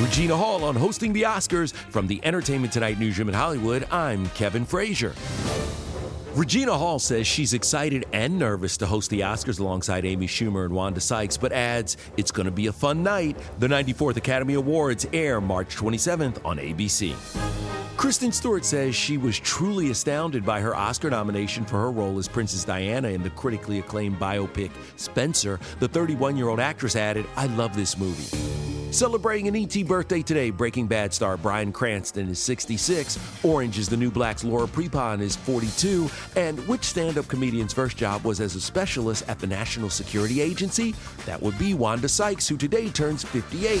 Regina Hall on hosting the Oscars from the Entertainment Tonight newsroom in Hollywood. I'm Kevin Frazier. Regina Hall says she's excited and nervous to host the Oscars alongside Amy Schumer and Wanda Sykes, but adds it's going to be a fun night. The 94th Academy Awards air March 27th on ABC. Kristen Stewart says she was truly astounded by her Oscar nomination for her role as Princess Diana in the critically acclaimed biopic Spencer. The 31 year old actress added, I love this movie. Celebrating an ET birthday today, Breaking Bad star Bryan Cranston is 66, Orange is the New Black's Laura Prepon is 42, and which stand up comedian's first job was as a specialist at the National Security Agency? That would be Wanda Sykes, who today turns 58.